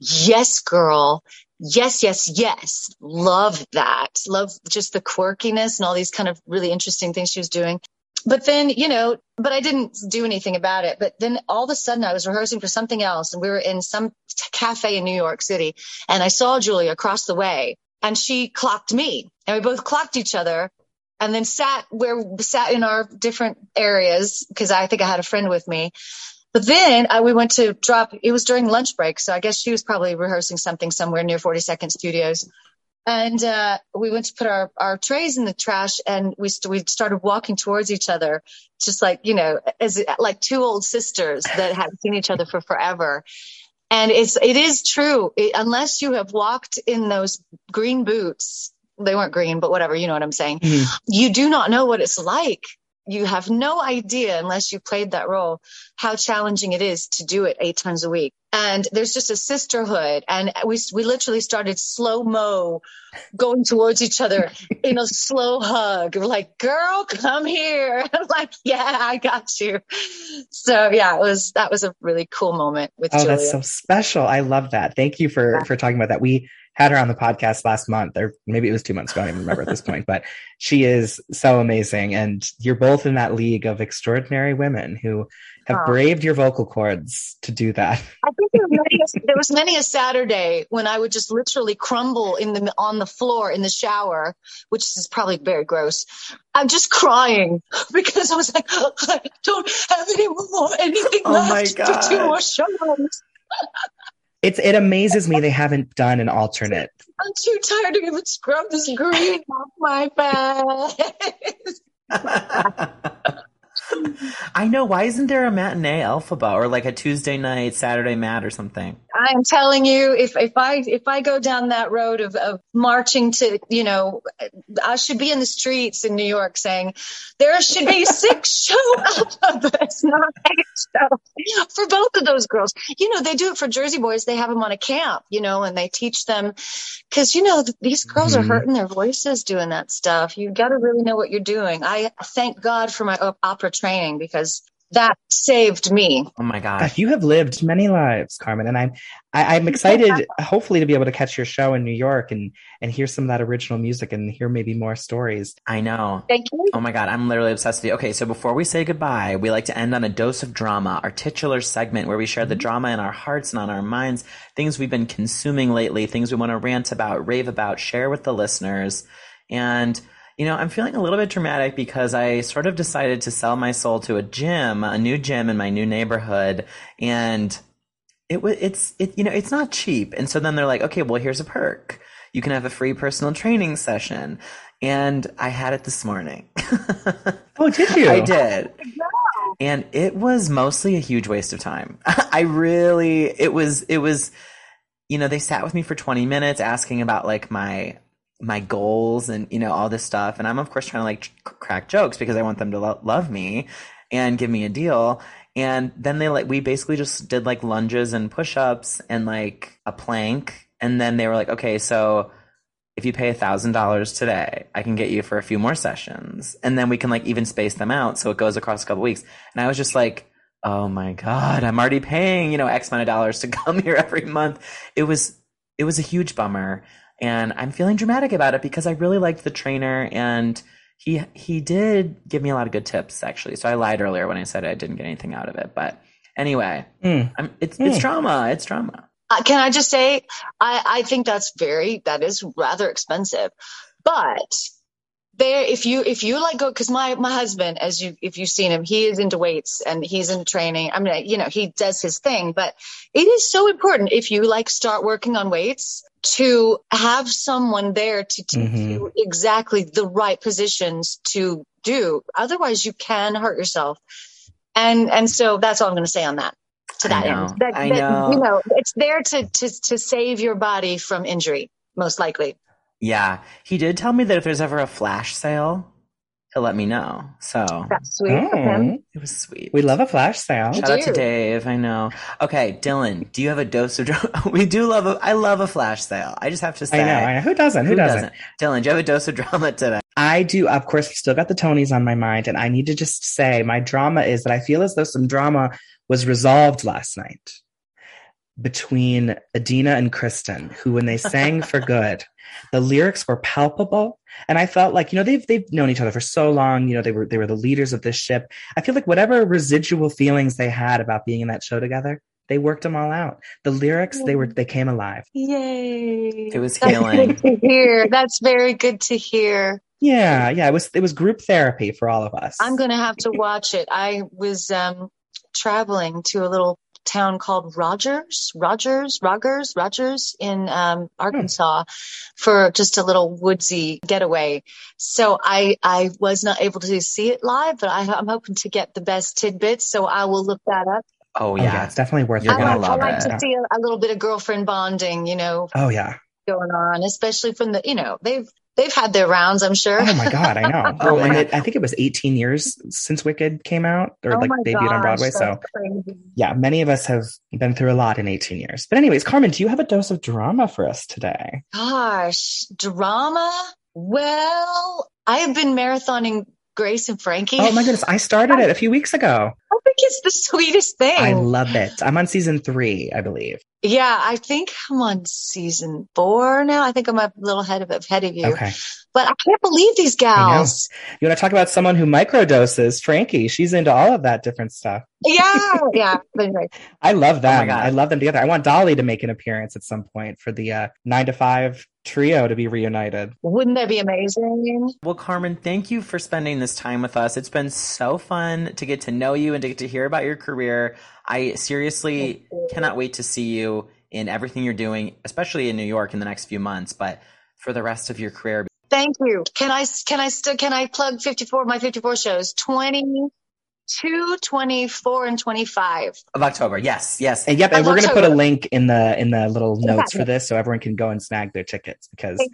"Yes, girl." Yes, yes, yes. Love that. Love just the quirkiness and all these kind of really interesting things she was doing. But then, you know, but I didn't do anything about it. But then all of a sudden I was rehearsing for something else and we were in some cafe in New York City and I saw Julia across the way and she clocked me and we both clocked each other and then sat where sat in our different areas because I think I had a friend with me. But then I, we went to drop, it was during lunch break. So I guess she was probably rehearsing something somewhere near 42nd Studios. And uh, we went to put our, our trays in the trash and we, st- we started walking towards each other, just like, you know, as like two old sisters that hadn't seen each other for forever. And it's, it is true. It, unless you have walked in those green boots, they weren't green, but whatever, you know what I'm saying. Mhm. You do not know what it's like. You have no idea unless you played that role, how challenging it is to do it eight times a week. and there's just a sisterhood and we we literally started slow mo going towards each other in a slow hug we're like girl come here i'm like yeah i got you so yeah it was that was a really cool moment with oh Julia. that's so special i love that thank you for Yeah. for talking about that we had her on the podcast last month or maybe it was two months ago i don't even remember at this point but she is so amazing and you're both in that league of extraordinary women who have Aw. braved your vocal cords to do that I think there was, many a, there was many a Saturday when I would just literally crumble in the on the floor in the shower, which is probably very gross. I'm just crying because I was like, I don't have any more anything Oh left to do more shows. it's it amazes me they haven't done an alternate I'm too tired to even scrub this green off my face. I know. Why isn't there a matinee Elphaba or like a Tuesday night, Saturday mat or something? I am telling you, if if I if I go down that road of, of marching to, you know, I should be in the streets in New York saying there should be six show Elphabas, not eight show for both of those girls. You know, they do it for Jersey boys. They have them on a camp, you know, and they teach them because you know these girls Mhm. are hurting their voices doing that stuff. You got to really know what you're doing. I thank God for my op- opera training because that saved me. Oh my God, gosh. you have lived many lives, Carmen, and I'm I, I'm excited, hopefully, to be able to catch your show in New York and and hear some of that original music and hear maybe more stories. I know. Thank you. Oh my god, I'm literally obsessed with you. Okay, so before we say goodbye, we like to end on a dose of drama, our titular segment where we share the mm-hmm. drama in our hearts and on our minds, things we've been consuming lately, things we want to rant about, rave about, share with the listeners. And you know, I'm feeling a little bit dramatic because I sort of decided to sell my soul to a gym, a new gym in my new neighborhood, and it was it's it you know it's not cheap. And so then they're like okay well here's a perk. You can have a free personal training session. And i had it this morning. Oh, did you? i did. And it was mostly a huge waste of time. I really it was it was you know they sat with me for 20 minutes asking about like my my goals and you know all this stuff. And i'm of course trying to like crack jokes because i want them to lo- love me and give me a deal. And then they like we basically just did like lunges and push-ups and like a plank. And then they were like okay so if you pay a thousand dollars today i can get you for a few more sessions. And then we can like even space them out so it goes across a couple weeks. And i was just like oh my god i'm already paying you know x amount of dollars to come here every month. It was it was a huge bummer and i'm feeling dramatic about it because i really liked the trainer and he he did give me a lot of good tips actually so i lied earlier when i said i didn't get anything out of it but anyway Mm. I'm, it's it's Mm. drama it's drama Uh, can I just say, I, I think that's very, that is rather expensive, but there, if you, if you like go, cause my, my husband, as you, if you've seen him, he is into weights and he's into training. I mean, you know, he does his thing, but it is so important if you like start working on weights to have someone there to teach Mhm. you exactly the right positions to do. Otherwise you can hurt yourself. And, and so that's all I'm going to say on that. To I that know. end, that, I that, know. you know, it's there to, to, to save your body from injury, most likely. Yeah, he did tell me that if there's ever a flash sale, he'll let me know. So That's sweet of him. Oh, it was sweet. we love a flash sale. We Shout out to. Dave. I know. Okay, Dylan, do you have a dose of? Drama? We do love. A, I love a flash sale. I just have to say. I say. know, I know. Who doesn't? Who, doesn't? Dylan, do you have a dose of drama today? I do. Of course, we still got the Tonys on my mind, and I need to just say my drama is that I feel as though some drama was resolved last night between Idina and Kristen, who, when they sang for good, the lyrics were palpable, and I felt like you know they've they've known each other for so long. You know they were they were the leaders of this ship. I feel like whatever residual feelings they had about being in that show together, they worked them all out. The lyrics they were they came alive. Yay. It was That's healing. good to hear. That's very good to hear. Yeah, yeah. It was it was group therapy for all of us. I'm going to have to watch it. I was um, traveling to a little town called Rogers, Rogers, Rogers, Rogers in um, Arkansas for just a little woodsy getaway. So I I was not able to see it live, but I, I'm hoping to get the best tidbits. So I will look that up. Oh Oh yeah, yeah. it's definitely worth. You're I gonna like, love I like it. to see a, a little bit of girlfriend bonding, you know, Oh yeah. going on, especially from the, you know, they've they've had their rounds, I'm sure. Oh my god, I know. Oh and it, I think it was 18 years since Wicked came out or Oh like my debuted on Broadway. So crazy. yeah, many of us have been through a lot in 18 years. But anyways, Carmen, do you have a dose of drama for us today? Gosh, drama. Well, I have been marathoning Grace and Frankie. Oh my goodness, I started it a few weeks ago. I think it's the sweetest thing. I love it. I'm on season three, I believe. yeah, I think I'm on season four now. I think I'm a little ahead of ahead of you. Okay. But I can't believe these gals. You want to talk about someone who microdoses? Frankie, she's into all of that different stuff. Yeah, yeah. I love them. God. I love them together. I want Dolly to make an appearance at some point for the uh, nine to five trio to be reunited. wouldn't that be amazing? Well, Carmen, thank you for spending this time with us. It's been so fun to get to know you and to get to hear about your career. I seriously cannot wait to see you in everything you're doing, especially in New York in the next few months, but for the rest of your career. Thank you. Can I can I still can I plug 54 my 54 shows? 22, 24 and 25. Of October, yes, yes. And yep, and Of we're going to put a link in the in the little notes for this so everyone can go and snag their tickets because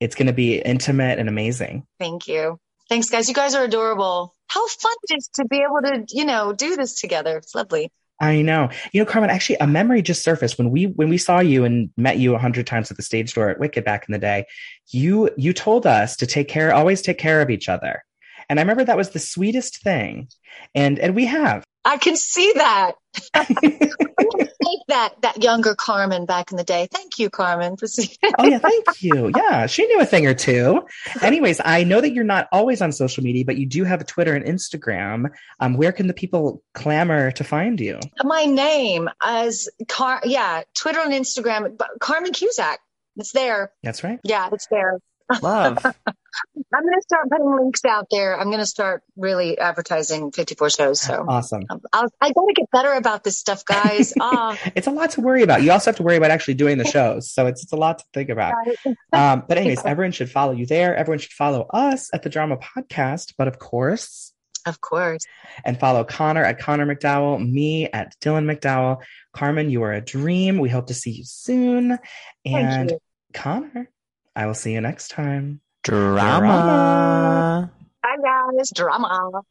it's going to be intimate and amazing. Thank you. Thanks guys. You guys are adorable. How fun it is to be able to, you know, do this together. It's lovely. I know. You know, Carmen, actually a memory just surfaced when we when we saw you and met you a hundred times at the stage door at Wicked back in the day. You you told us to take care, always take care of each other. And I remember that was the sweetest thing. And and we have. I can see that. Take that that younger Carmen back in the day. Thank you, Carmen, for seeing. Oh yeah, thank you. Yeah, she knew a thing or two. Anyways, I know that you're not always on social media, but you do have a Twitter and Instagram. Um, where can the people clamor to find you? My name as Car. Yeah, Twitter and Instagram. But Carmen Cusack. It's there. That's right. Yeah, it's there. Love. I'm going to start putting links out there. I'm going to start really advertising 54 shows. So Awesome. I'll, I got to get better about this stuff, guys. Ah, It's a lot to worry about. You also have to worry about actually doing the shows, so it's it's a lot to think about. Um, but anyways, everyone should follow you there. Everyone should follow us at the Drama Podcast, but of course, of course. and follow Connor at Connor McDowell, me at Dylan McDowell. Carmen, you are a dream. We hope to see you soon. And you. Connor, I will see you next time. Drama. Hi guys. Drama.